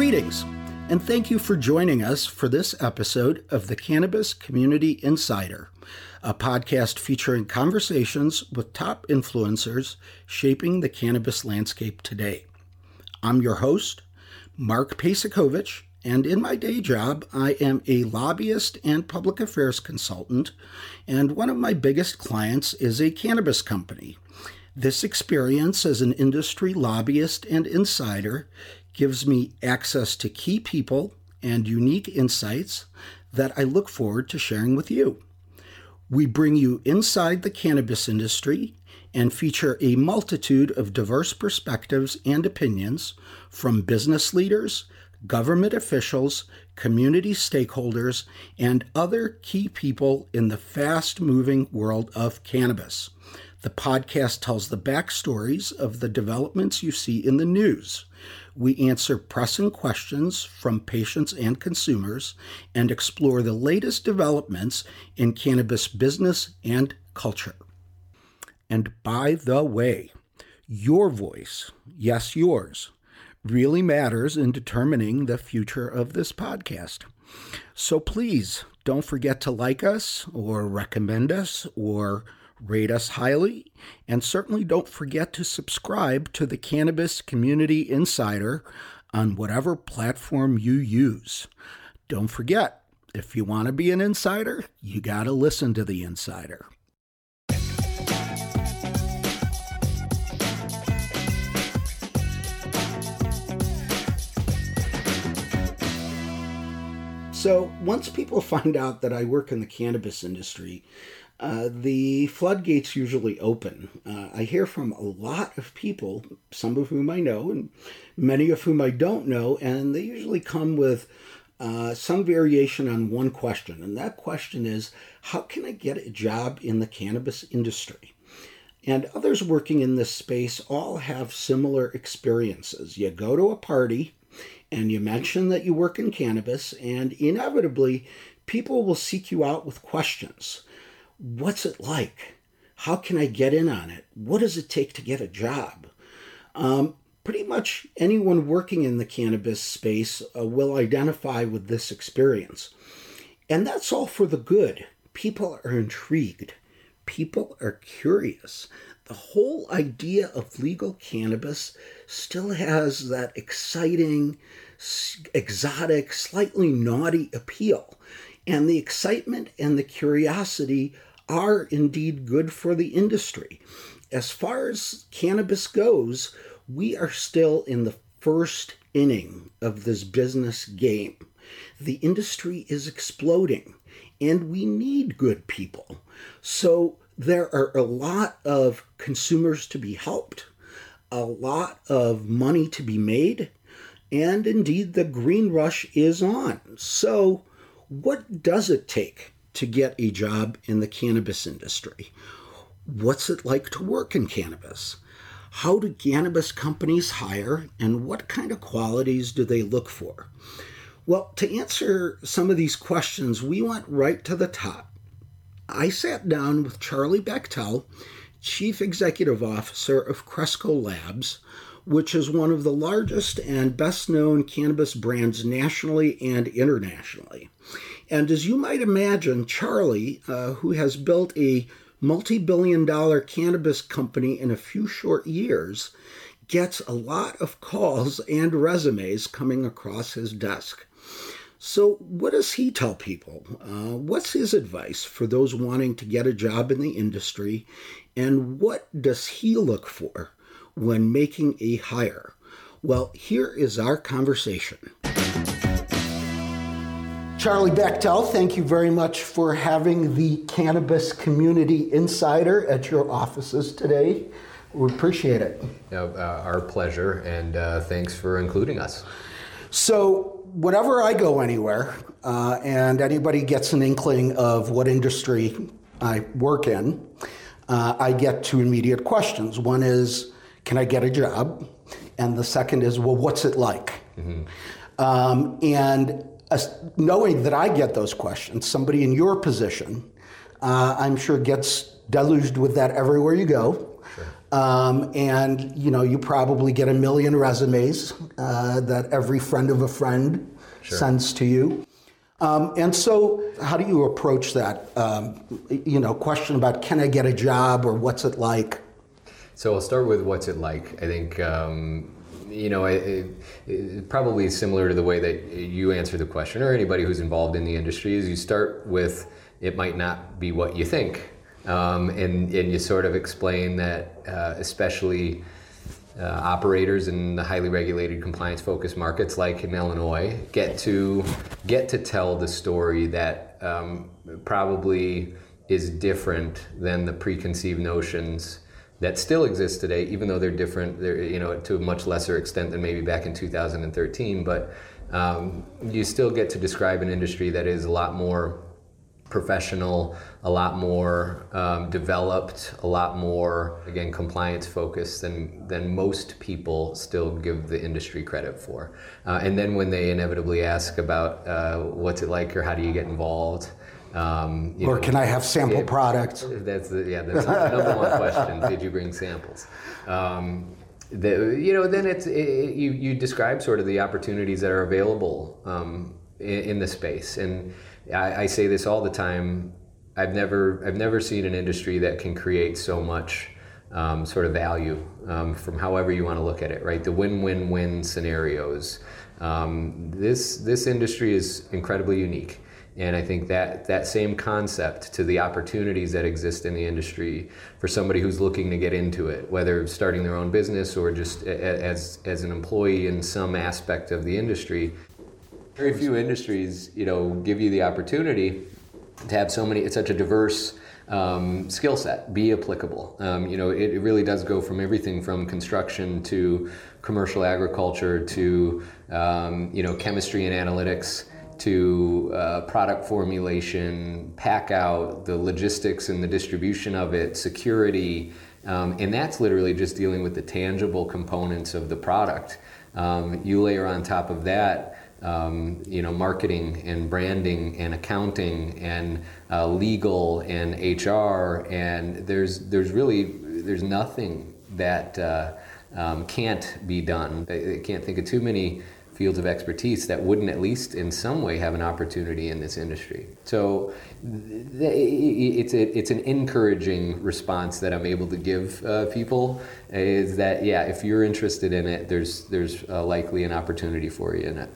Greetings, and thank you for joining us for this episode of the Cannabis Community Insider, a podcast featuring conversations with top influencers shaping the cannabis landscape today. I'm your host, Mark Pasikovich, and in my day job, I am a lobbyist and public affairs consultant, and one of my biggest clients is a cannabis company. This experience as an industry lobbyist and insider gives me access to key people and unique insights that I look forward to sharing with you. We bring you inside the cannabis industry and feature a multitude of diverse perspectives and opinions from business leaders government officials, community stakeholders, and other key people in the fast moving world of cannabis. The podcast tells the backstories of the developments you see in the news. We answer pressing questions from patients and consumers and explore the latest developments in cannabis business and culture. And by the way, your voice, yes, yours, really matters in determining the future of this podcast. So please don't forget to like us or recommend us or rate us highly. And certainly don't forget to subscribe to the Cannabis Community Insider on whatever platform you use. Don't forget, if you want to be an insider, you got to listen to the insider. So once people find out that I work in the cannabis industry, uh, the floodgates usually open. Uh, I hear from a lot of people, some of whom I know and many of whom I don't know, and they usually come with uh, some variation on one question. And that question is how can I get a job in the cannabis industry? And others working in this space all have similar experiences. You go to a party, and you mention that you work in cannabis, and inevitably, people will seek you out with questions. What's it like? How can I get in on it? What does it take to get a job? Um, pretty much anyone working in the cannabis space uh, will identify with this experience. And that's all for the good. People are intrigued, people are curious. The whole idea of legal cannabis still has that exciting, exotic, slightly naughty appeal. And the excitement and the curiosity are indeed good for the industry. As far as cannabis goes, we are still in the first inning of this business game. The industry is exploding, and we need good people. So there are a lot of consumers to be helped a lot of money to be made, and indeed the green rush is on. So, what does it take to get a job in the cannabis industry? What's it like to work in cannabis? How do cannabis companies hire, and what kind of qualities do they look for? Well, to answer some of these questions, we went right to the top. I sat down with Charlie Bachtell, Chief Executive Officer of Cresco Labs, which is one of the largest and best known cannabis brands nationally and internationally. And as you might imagine, Charlie, uh, who has built a multi billion dollar cannabis company in a few short years, gets a lot of calls and resumes coming across his desk. So, what does he tell people? Uh, what's his advice for those wanting to get a job in the industry? And what does he look for when making a hire? Well, here is our conversation. Charlie Bachtell, thank you very much for having the Cannabis Community Insider at your offices today. We appreciate it. uh, our pleasure, and uh, thanks for including us. So, whenever I go anywhere uh, and anybody gets an inkling of what industry I work in, uh, I get two immediate questions. One is, can I get a job? And the second is, well, what's it like? Mm-hmm. Um, and knowing that I get those questions, somebody in your position, uh, I'm sure gets deluged with that everywhere you go. Sure. Um, and you know, you probably get a million resumes uh, that every friend of a friend sure. sends to you. Um, and so, how do you approach that? Um, you know, question about can I get a job or what's it like? So I'll start with what's it like. I think um, you know, it, it, probably similar to the way that you answer the question, or anybody who's involved in the industry, is you start with it might not be what you think, um, and and you sort of explain that, uh, especially uh, operators in the highly regulated compliance focused markets like in Illinois get to get to tell the story that um, probably is different than the preconceived notions that still exist today, even though they're different. They're you know to a much lesser extent than maybe back in 2013, but um, you still get to describe an industry that is a lot more professional, a lot more um, developed, a lot more again compliance focused than than most people still give the industry credit for. Uh, and then when they inevitably ask about uh, what's it like or how do you get involved. Um, or know, can I have sample yeah, products? That's the, yeah, that's the number one question. Did you bring samples? Um, the, you know, then it's it, you you describe sort of the opportunities that are available um, in, in the space and I, I say this all the time. I've never I've never seen an industry that can create so much um, sort of value um, from however you want to look at it. Right, the win-win-win scenarios. Um, this this industry is incredibly unique. And I think that that same concept to the opportunities that exist in the industry for somebody who's looking to get into it, whether starting their own business or just as, as an employee in some aspect of the industry, very few industries, you know, give you the opportunity to have so many. It's such a diverse um, skill set be applicable. Um, you know, it, it, really does go from everything from construction to commercial agriculture to um, you know chemistry and analytics to uh, product formulation, pack out, the logistics and the distribution of it, security, um, and that's literally just dealing with the tangible components of the product. Um, you layer on top of that um, you know, marketing and branding and accounting and uh, legal and HR, and there's there's really there's nothing that uh, um, can't be done. I, I can't think of too many fields of expertise that wouldn't at least in some way have an opportunity in this industry. So it's a, it's an encouraging response that I'm able to give uh, people is that yeah if you're interested in it there's there's uh, likely an opportunity for you in it.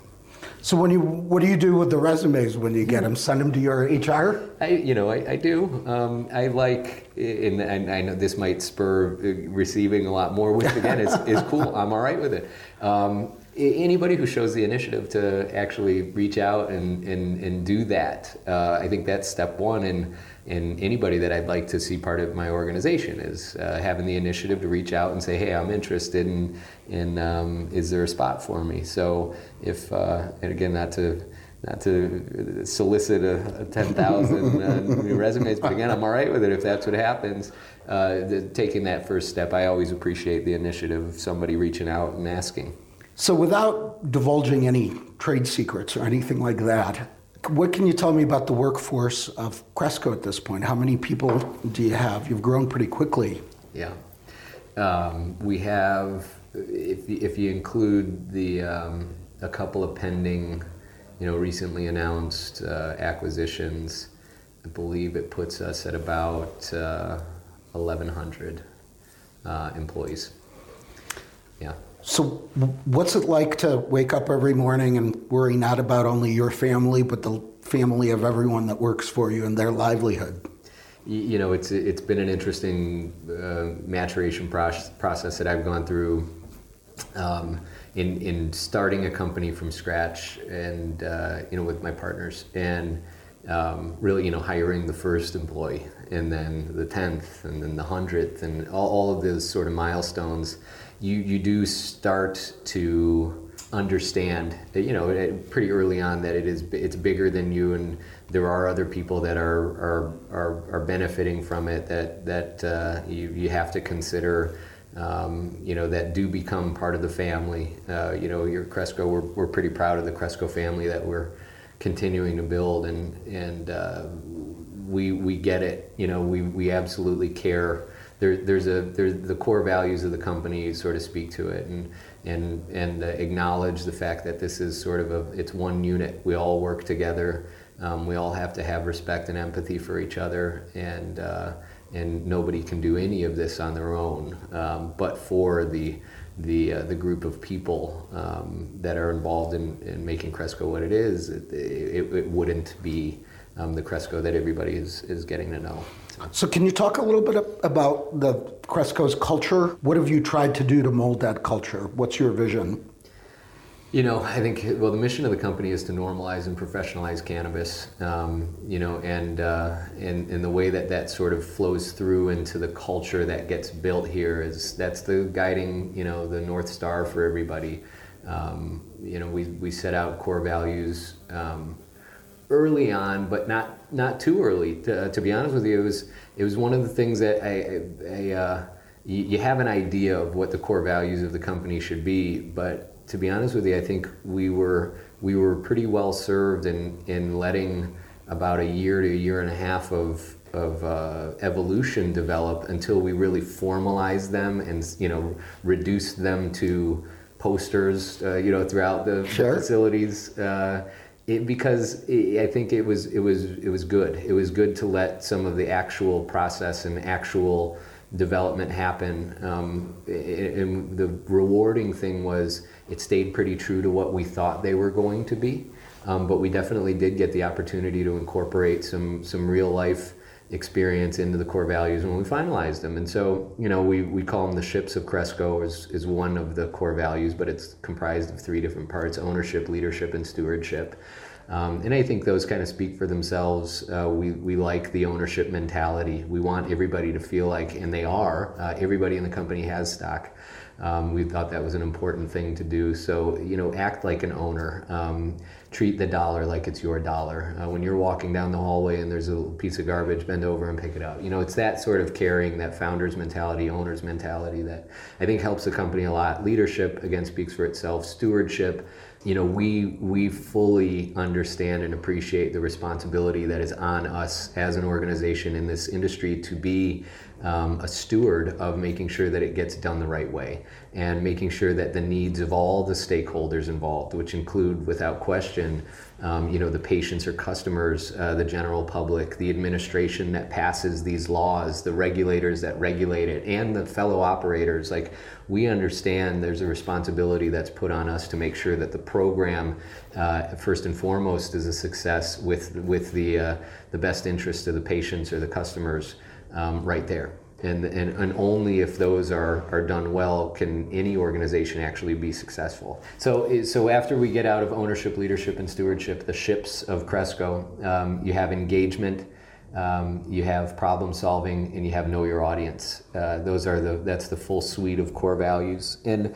So when you, what do you do with the resumes when you get them? Send them to your HR? I, you know, I, I do. Um, I like, and, and, I know this might spur uh, receiving a lot more, which again is, is cool. I'm all right with it. Um, anybody who shows the initiative to actually reach out and, and, and do that, uh, I think that's step one. And and anybody that I'd like to see part of my organization is uh, having the initiative to reach out and say, hey, I'm interested in, in um, is there a spot for me? So if, uh, and again, not to, not to solicit a, a 10,000 uh, resumes, but again, I'm all right with it if that's what happens. Uh, the, taking that first step, I always appreciate the initiative of somebody reaching out and asking. So, without divulging any trade secrets or anything like that, what can you tell me about the workforce of Cresco at this point? How many people do you have? You've grown pretty quickly. Yeah. Um, we have, if, if you include the um, a couple of pending, you know, recently announced uh, acquisitions, I believe it puts us at about uh, 1,100 uh, employees. Yeah. So, what's it like to wake up every morning and worry not about only your family, but the family of everyone that works for you and their livelihood? You know, it's it's been an interesting uh, maturation process, process that I've gone through um, in in starting a company from scratch, and uh, you know, with my partners, and um, really, you know, hiring the first employee, and then the tenth, and then the hundredth, and all, all of those sort of milestones you you do start to understand you know pretty early on that it is it's bigger than you and there are other people that are are are, are benefiting from it that that uh, you you have to consider um, you know that do become part of the family. Uh, you know your Cresco we're, we're pretty proud of the Cresco family that we're continuing to build and and uh, we we get it. You know we we absolutely care there, there's a there's the core values of the company sort of speak to it and and and acknowledge the fact that this is sort of a it's one unit. We all work together. Um, we all have to have respect and empathy for each other, and uh, and nobody can do any of this on their own. Um, but for the the uh, the group of people um, that are involved in, in making Cresco what it is, it, it, it wouldn't be um, the Cresco that everybody is, is getting to know. So, can you talk a little bit about the Cresco's culture? What have you tried to do to mold that culture? What's your vision? You know, I think well, the mission of the company is to normalize and professionalize cannabis. Um, you know, and uh, and and the way that that sort of flows through into the culture that gets built here is that's the guiding, you know, the north star for everybody. Um, you know, we we set out core values um, early on, but not not too early. To, uh, to, be honest with you, it was it was one of the things that I, I, I uh, you, you, have an idea of what the core values of the company should be, but to be honest with you, I think we were we were pretty well served in in letting about a year to a year and a half of of uh, evolution develop until we really formalized them and you know reduced them to posters uh, you know throughout the, sure. facilities uh, it, because it, I think it was it was it was good. It was good to let some of the actual process and actual development happen. Um, and the rewarding thing was it stayed pretty true to what we thought they were going to be. Um, but we definitely did get the opportunity to incorporate some some real life experience into the core values when we finalized them. And so, you know, we, we call them the ships of Cresco is, is one of the core values, but it's comprised of three different parts, ownership, leadership, and stewardship. Um, and I think those kind of speak for themselves. Uh, we, we like the ownership mentality. We want everybody to feel like, and they are, uh, everybody in the company has stock. Um, we thought that was an important thing to do. So, you know, act like an owner. Um, treat the dollar like it's your dollar. Uh, when you're walking down the hallway and there's a piece of garbage, bend over and pick it up. You know, it's that sort of caring, that founder's mentality, owner's mentality that I think helps the company a lot. Leadership, again, speaks for itself. Stewardship, you know, we we fully understand and appreciate the responsibility that is on us as an organization in this industry to be um, a steward of making sure that it gets done the right way and making sure that the needs of all the stakeholders involved, which include, without question, um, you know, the patients or customers, uh, the general public, the administration that passes these laws, the regulators that regulate it, and the fellow operators. Like, we understand there's a responsibility that's put on us to make sure that the program, uh, first and foremost, is a success with with the uh, the best interest of the patients or the customers um, right there. And, and, and only if those are, are done well can any organization actually be successful. So, so after we get out of ownership, leadership, and stewardship, the ships of Cresco, um, you have engagement, um, you have problem solving, and you have know your audience. Uh, those are the that's the full suite of core values. And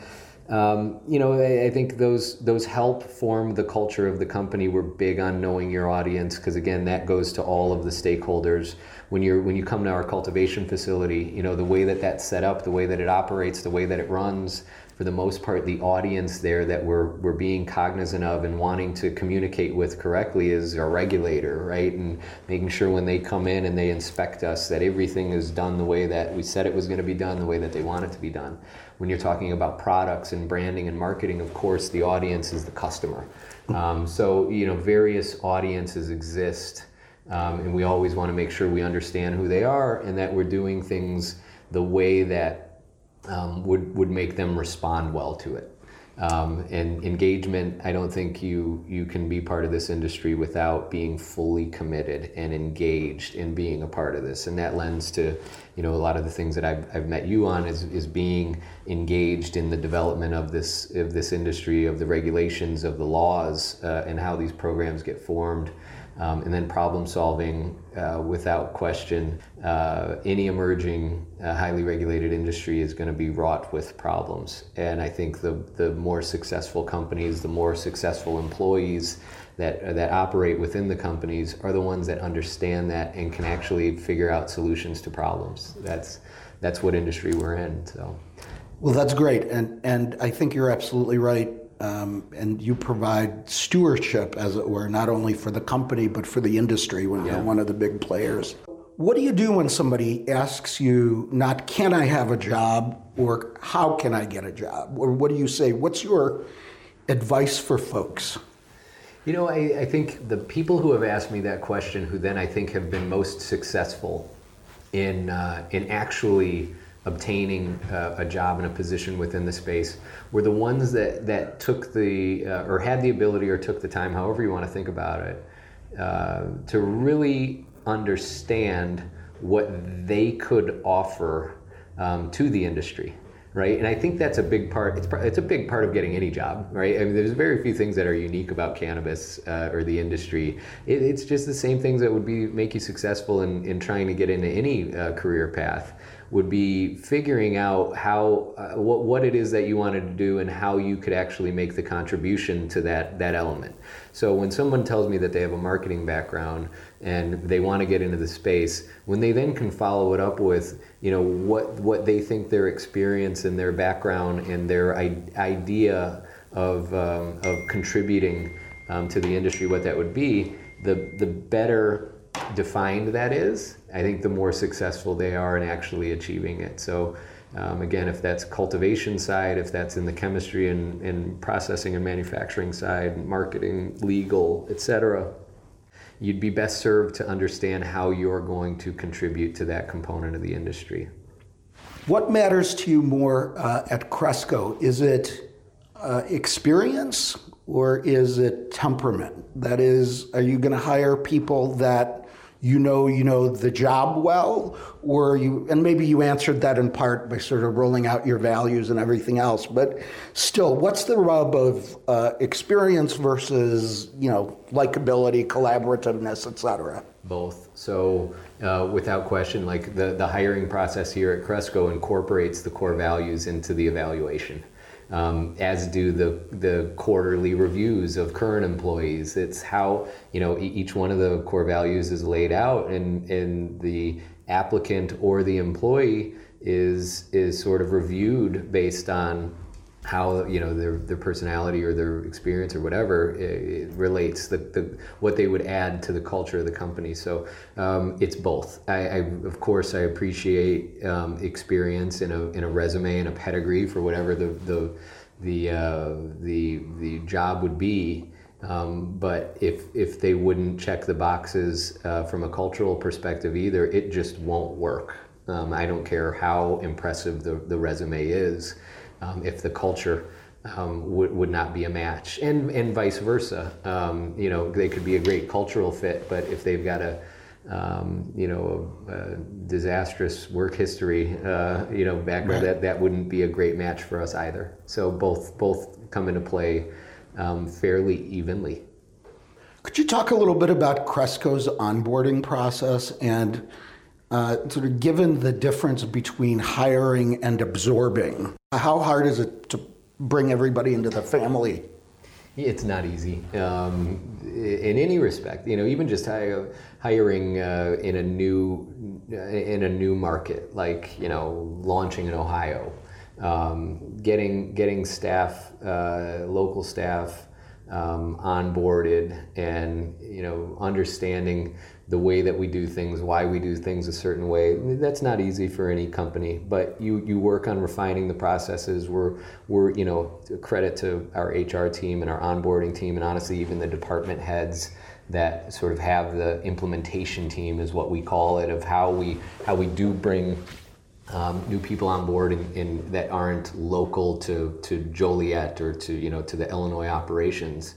um, you know, I, I, think those those help form the culture of the company. We're big on knowing your audience because again, that goes to all of the stakeholders. When you're when you come to our cultivation facility, you know the way that that's set up, the way that it operates, the way that it runs. For the most part, the audience there that we're we're being cognizant of and wanting to communicate with correctly is our regulator, right? And making sure when they come in and they inspect us that everything is done the way that we said it was going to be done, the way that they want it to be done when you're talking about products and branding and marketing, of course, the audience is the customer. Um, so, you know, various audiences exist, um, and we always want to make sure we understand who they are and that we're doing things the way that um, would, would make them respond well to it. Um, and engagement, I don't think you you can be part of this industry without being fully committed and engaged in being a part of this. And that lends to, you know, a lot of the things that I've, I've met you on is, is being engaged in the development of this of this industry, of the regulations, of the laws, uh, and how these programs get formed. Um, and then problem solving, uh, without question, uh, any emerging uh, highly regulated industry is going to be wrought with problems. And I think the, the more successful companies, the more successful employees that, that operate within the companies are the ones that understand that and can actually figure out solutions to problems. That's, that's what industry we're in. So. Well, that's great. And, and I think you're absolutely right um, and you provide stewardship, as it were, not only for the company but for the industry when yeah. you're one of the big players. what do you do when somebody asks you not can I have a job or how can I get a job? Or what do you say? What's your advice for folks? You know, I, I think the people who have asked me that question, who then I think have been most successful in, uh, in actually obtaining uh, a job and a position within the space were the ones that, that took the, uh, or had the ability or took the time, however you want to think about it, uh, to really understand what they could offer um, to the industry right? And I think that's a big part. It's, it's a big part of getting any job, right? I mean, there's very few things that are unique about cannabis uh, or the industry. It, it's just the same things that would be make you successful in, in trying to get into any uh, career path would be figuring out how uh, what, what it is that you wanted to do and how you could actually make the contribution to that that element. So when someone tells me that they have a marketing background and they want to get into the space when they then can follow it up with you know what what they think their experience and their background and their I- idea of um, of contributing um, to the industry what that would be the the better defined that is, I think the more successful they are in actually achieving it. So, um, again, if that's cultivation side, if that's in the chemistry and, and processing and manufacturing side, marketing, legal, etc., you'd be best served to understand how you're going to contribute to that component of the industry. What matters to you more uh, at Cresco? Is it uh, experience or is it temperament? That is, are you going to hire people that you know you know the job well or you and maybe you answered that in part by sort of rolling out your values and everything else but still what's the rub of uh, experience versus you know likability collaborativeness etc both. So uh, without question like the, the hiring process here at cresco incorporates the core values into the evaluation um, as do the the quarterly reviews of current employees. It's how you know each one of the core values is laid out, and and the applicant or the employee is is sort of reviewed based on how you know their their personality or their experience or whatever relates the, the what they would add to the culture of the company. So um, it's both. I, I, of course I appreciate um, experience in a in a resume and a pedigree for whatever the the the uh, the the job would be. Um, but if if they wouldn't check the boxes uh, from a cultural perspective either it just won't work. Um, I don't care how impressive the, the resume is um, if the culture um, would, would not be a match, and and vice versa. Um, you know, they could be a great cultural fit, but if they've got a um, you know, a, a disastrous work history, uh, you know, background, right. that, that wouldn't be a great match for us either. So both both come into play um, fairly evenly. Could you talk a little bit about Cresco's onboarding process and uh, sort of given the difference between hiring and absorbing, how hard is it to bring everybody into the family? It's not easy um, in any respect. You know, even just hiring uh, in a new in a new market, like you know, launching in Ohio, um, getting getting staff, uh, local staff um, onboarded, and you know, understanding the way that we do things, why we do things a certain way. That's not easy for any company, but you, you work on refining the processes. We're, we're, you know, credit to our HR team and our onboarding team, and honestly, even the department heads that sort of have the implementation team is what we call it of how we how we do bring um, new people on board in, in, that aren't local to, to Joliet or to you know to the Illinois operations.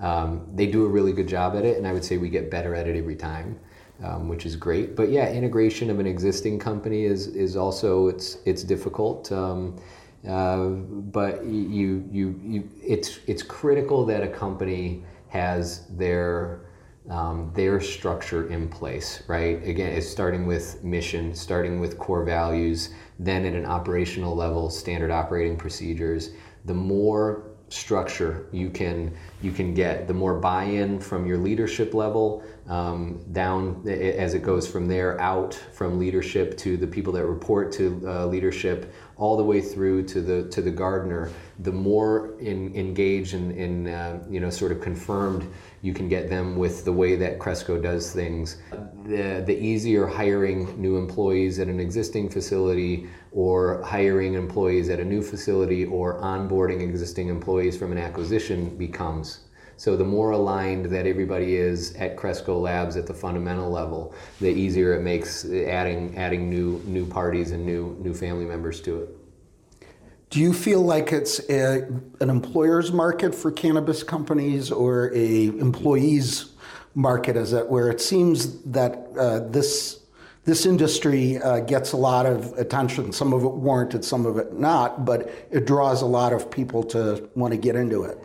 Um, they do a really good job at it, and I would say we get better at it every time, um, which is great. But yeah, integration of an existing company is is also it's it's difficult. Um, uh, but you you you it's it's critical that a company has their um, their structure in place, right? Again, it's starting with mission, starting with core values, then at an operational level, standard operating procedures. The more structure you can you can get the more buy-in from your leadership level um, down as it goes from there out from leadership to the people that report to uh, leadership all the way through to the to the gardener the more in, engaged and in, uh, you know sort of confirmed you can get them with the way that Cresco does things the, the easier hiring new employees at an existing facility or hiring employees at a new facility or onboarding existing employees from an acquisition becomes so the more aligned that everybody is at Cresco Labs at the fundamental level, the easier it makes adding adding new new parties and new new family members to it. Do you feel like it's a, an employer's market for cannabis companies or a employees market? Is that where it seems that uh, this this industry uh, gets a lot of attention, some of it warranted, some of it not, but it draws a lot of people to want to get into it.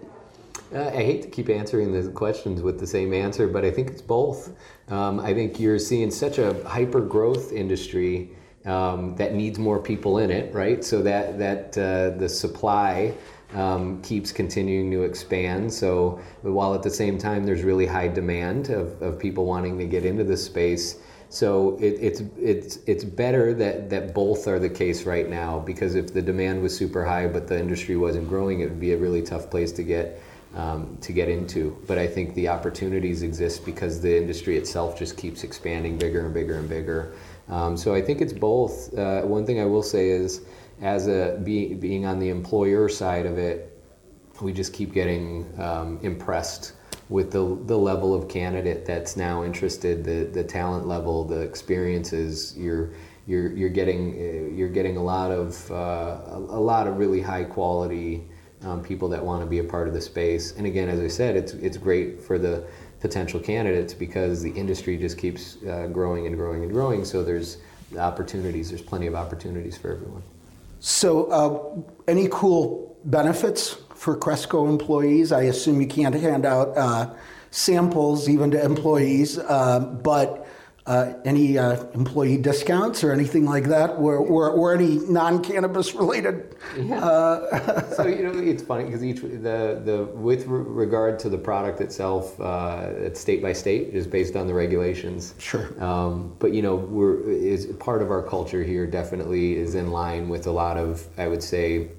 Uh, I hate to keep answering the questions with the same answer, but I think it's both. Um, I think you're seeing such a hyper growth industry um, that needs more people in it, right? So that that uh, the supply um, keeps continuing to expand. So while at the same time there's really high demand of, of people wanting to get into this space. So it, it's it's it's better that, that both are the case right now because if the demand was super high but the industry wasn't growing, it would be a really tough place to get um, to get into. But I think the opportunities exist because the industry itself just keeps expanding bigger and bigger and bigger. Um, so I think it's both. Uh, one thing I will say is, as a be, being on the employer side of it, we just keep getting um, impressed with the, the level of candidate that's now interested, the, the talent level, the experiences. You're you're you're getting uh, you're getting a lot of uh, a lot of really high quality um, people that want to be a part of the space. And again, as I said, it's it's great for the potential candidates because the industry just keeps uh, growing and growing and growing. So there's opportunities. There's plenty of opportunities for everyone. So, uh, any cool benefits for Cresco employees? I assume you can't hand out uh, samples even to employees, uh, but uh, any uh, employee discounts or anything like that, or, or, or any non-cannabis related? Yeah. Uh, so you know, it's funny because each the the with regard to the product itself, uh, it's state by state, just based on the regulations. Sure. Um, but you know, we're is part of our culture here. Definitely is in line with a lot of, I would say,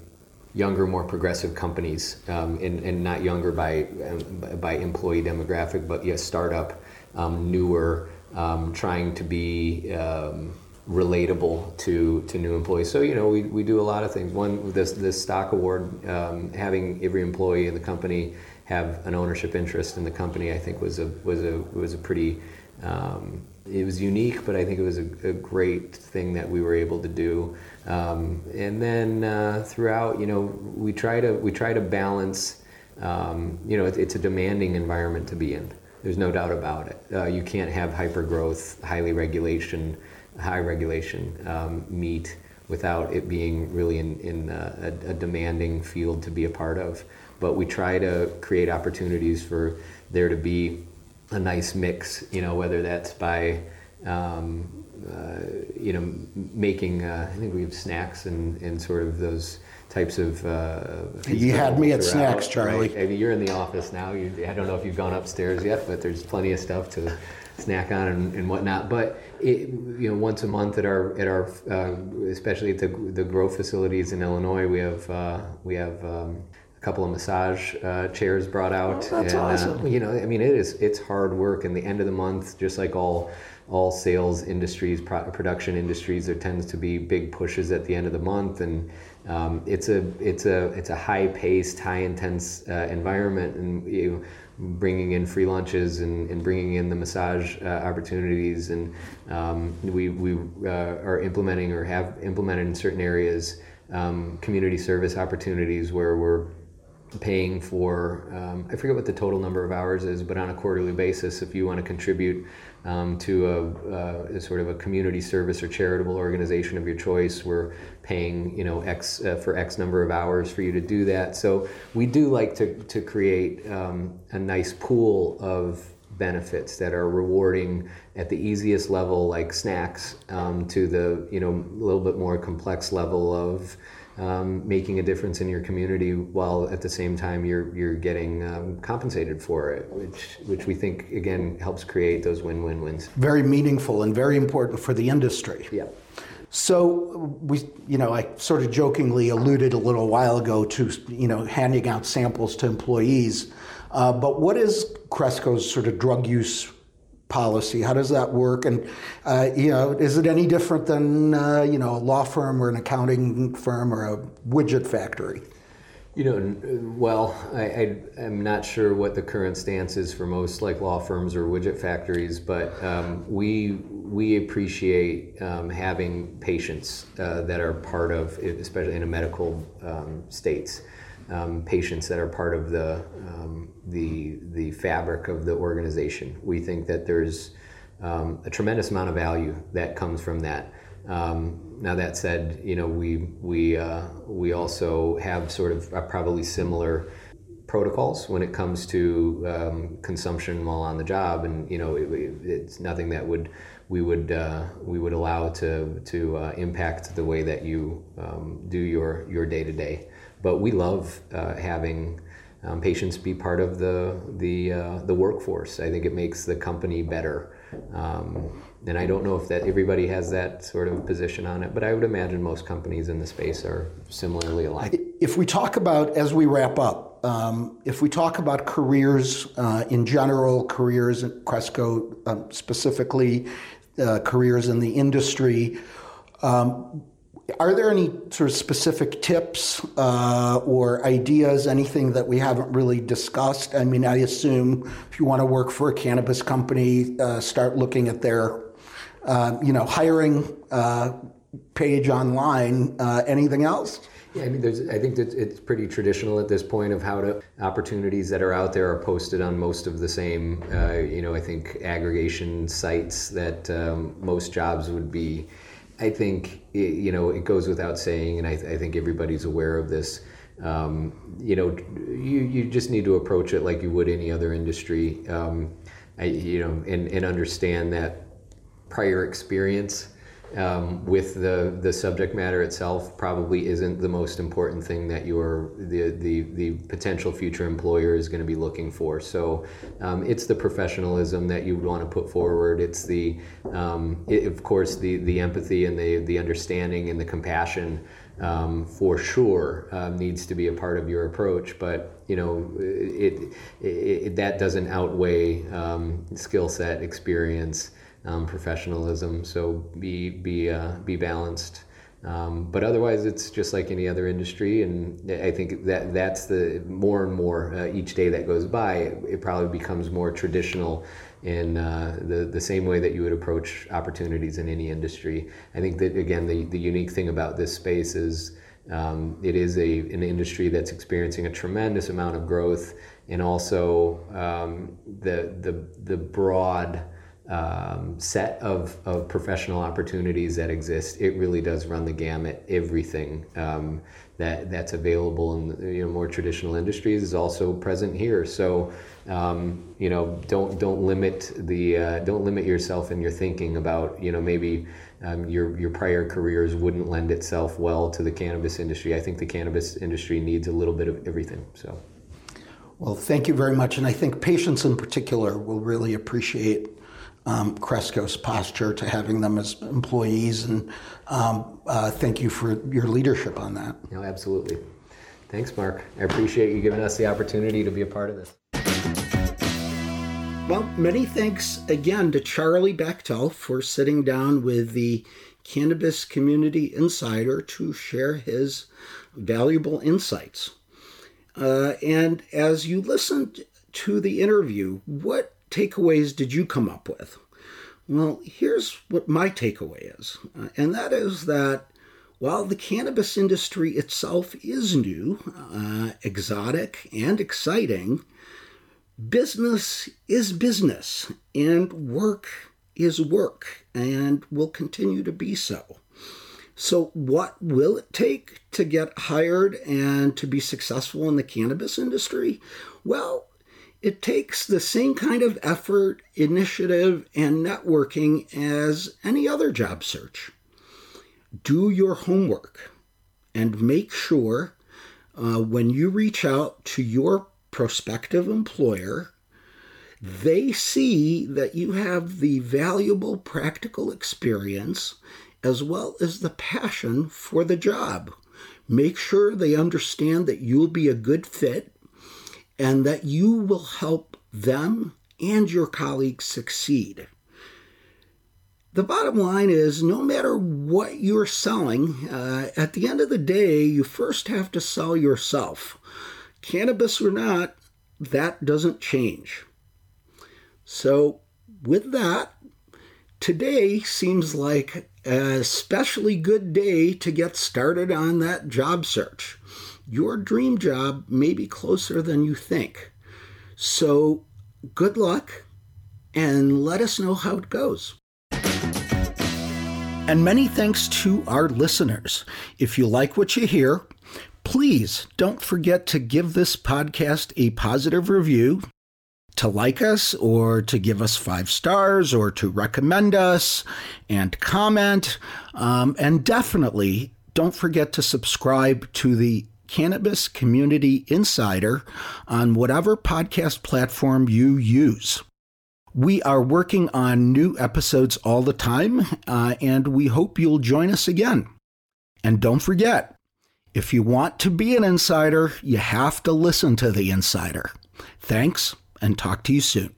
younger, more progressive companies, um, and, and not younger by um, by employee demographic, but yes, startup, um, newer um, trying to be um, relatable to, to new employees. So you know we, we do a lot of things. One this this stock award, um, having every employee in the company have an ownership interest in the company, I think was a was a was a pretty um, it was unique, but I think it was a, a, great thing that we were able to do. Um, and then uh, throughout, you know, we try to we try to balance. Um, you know, it, it's a demanding environment to be in. There's no doubt about it. Uh, you can't have hyper growth, highly regulation, high regulation um, meat without it being really in, in a, a, demanding field to be a part of. But we try to create opportunities for there to be a nice mix, you know, whether that's by, um, uh, you know, making, uh, I think we have snacks and, and sort of those types of. Uh, you had me at snacks, Charlie. Right? I mean, you're in the office now. You, I don't know if you've gone upstairs yet, but there's plenty of stuff to snack on and, and whatnot. But it, you know, once a month at our at our uh, especially at the the grow facilities in Illinois, we have uh, we have. Um, a couple of massage uh, chairs brought out. Oh, that's and, uh, awesome. you know, I mean, it is it's hard work. And the end of the month, just like all all sales industries, pro- production industries, there tends to be big pushes at the end of the month, and um, it's a it's a it's a high paced, high intense uh, environment, and you bringing in free lunches and, and bringing in the massage uh, opportunities, and um, we we uh, are implementing or have implemented in certain areas um, community service opportunities where we're paying for um, i forget what the total number of hours is but on a quarterly basis if you want to contribute um, to a, uh, a, sort of a community service or charitable organization of your choice we're paying you know x uh, for x number of hours for you to do that so we do like to, to create um, a nice pool of benefits that are rewarding at the easiest level, like snacks, um, to the you know a little bit more complex level of um, making a difference in your community while at the same time you're you're getting um, compensated for it, which which we think again helps create those win-win wins. Very meaningful and very important for the industry. Yeah. So we, you know, I sort of jokingly alluded a little while ago to, you know, handing out samples to employees. Uh, but what is Cresco's sort of drug use policy? How does that work? And uh, you know, is it any different than uh, you know a law firm or an accounting firm or a widget factory? You know, well, I, am not sure what the current stance is for most like law firms or widget factories, but um, we we appreciate um, having patients uh, that are part of, especially in a medical um, states, um, patients that are part of the um, the the fabric of the organization. We think that there's um, a tremendous amount of value that comes from that. Um, now that said, you know we we uh, we also have sort of probably similar protocols when it comes to um, consumption while on the job, and you know it, it's nothing that would we would uh, we would allow to to uh, impact the way that you um, do your your day to day. But we love uh, having um, patients be part of the the uh, the workforce. I think it makes the company better. Um, and I don't know if that everybody has that sort of position on it, but I would imagine most companies in the space are similarly aligned. If we talk about, as we wrap up, um, if we talk about careers uh, in general, careers at Cresco um, specifically, uh, careers in the industry, um, are there any sort of specific tips uh, or ideas, anything that we haven't really discussed? I mean, I assume if you want to work for a cannabis company, uh, start looking at their, uh, you know, hiring uh, page online. Uh, anything else? Yeah, I mean, there's, I think that it's pretty traditional at this point of how to opportunities that are out there are posted on most of the same, uh, you know, I think aggregation sites that um, most jobs would be I think you know it goes without saying, and I, I think everybody's aware of this. Um, you know, you you just need to approach it like you would any other industry. Um, I, you know, and and understand that prior experience um, with the the subject matter itself probably isn't the most important thing that your the the, the potential future employer is going to be looking for. So um, it's the professionalism that you want to put forward. It's the um, it, of course the the empathy and the the understanding and the compassion. Um, for sure um, needs to be a part of your approach, but you know it, it, it that doesn't outweigh um, skill set, experience, um, professionalism. So be be uh, be balanced. Um, but otherwise, it's just like any other industry, and I think that that's the more and more uh, each day that goes by, it, it probably becomes more traditional in uh, the the same way that you would approach opportunities in any industry. I think that again, the the unique thing about this space is. Um, it is a an industry that's experiencing a tremendous amount of growth, and also um, the the the broad um, set of, of professional opportunities that exist, it really does run the gamut. Everything um, that that's available in you know more traditional industries is also present here. So um, you know don't don't limit the uh, don't limit yourself in your thinking about you know maybe um, your your prior careers wouldn't lend itself well to the cannabis industry. I think the cannabis industry needs a little bit of everything. So. Well, thank you very much. And I think patients in particular will really appreciate um, Cresco's posture to having them as employees. And um, uh, thank you for your leadership on that. No, absolutely. Thanks, Mark. I appreciate you giving us the opportunity to be a part of this. Well, many thanks again to Charlie Bachtell for sitting down with the Cannabis Community Insider to share his valuable insights. Uh, and as you listened to the interview, what takeaways did you come up with? Well, here's what my takeaway is, uh, and that is that while the cannabis industry itself is new, uh, exotic, and exciting, business is business, and work is work, and will continue to be so. So, what will it take to get hired and to be successful in the cannabis industry? Well, It takes the same kind of effort, initiative, and networking as any other job search. Do your homework and make sure uh, when you reach out to your prospective employer, they see that you have the valuable practical experience as well as the passion for the job. Make sure they understand that you'll be a good fit and that you will help them and your colleagues succeed. The bottom line is no matter what you're selling, uh, at the end of the day, you first have to sell yourself. Cannabis or not, that doesn't change. So, with that, today seems like especially good day to get started on that job search. Your dream job may be closer than you think. So, good luck and let us know how it goes. And many thanks to our listeners. If you like what you hear, please don't forget to give this podcast a positive review, to like us, or to give us five stars, or to recommend us and comment. Um, and definitely don't forget to subscribe to the Cannabis Community Insider on whatever podcast platform you use. We are working on new episodes all the time, uh, and we hope you'll join us again. And don't forget, if you want to be an insider, you have to listen to the insider. Thanks, and talk to you soon.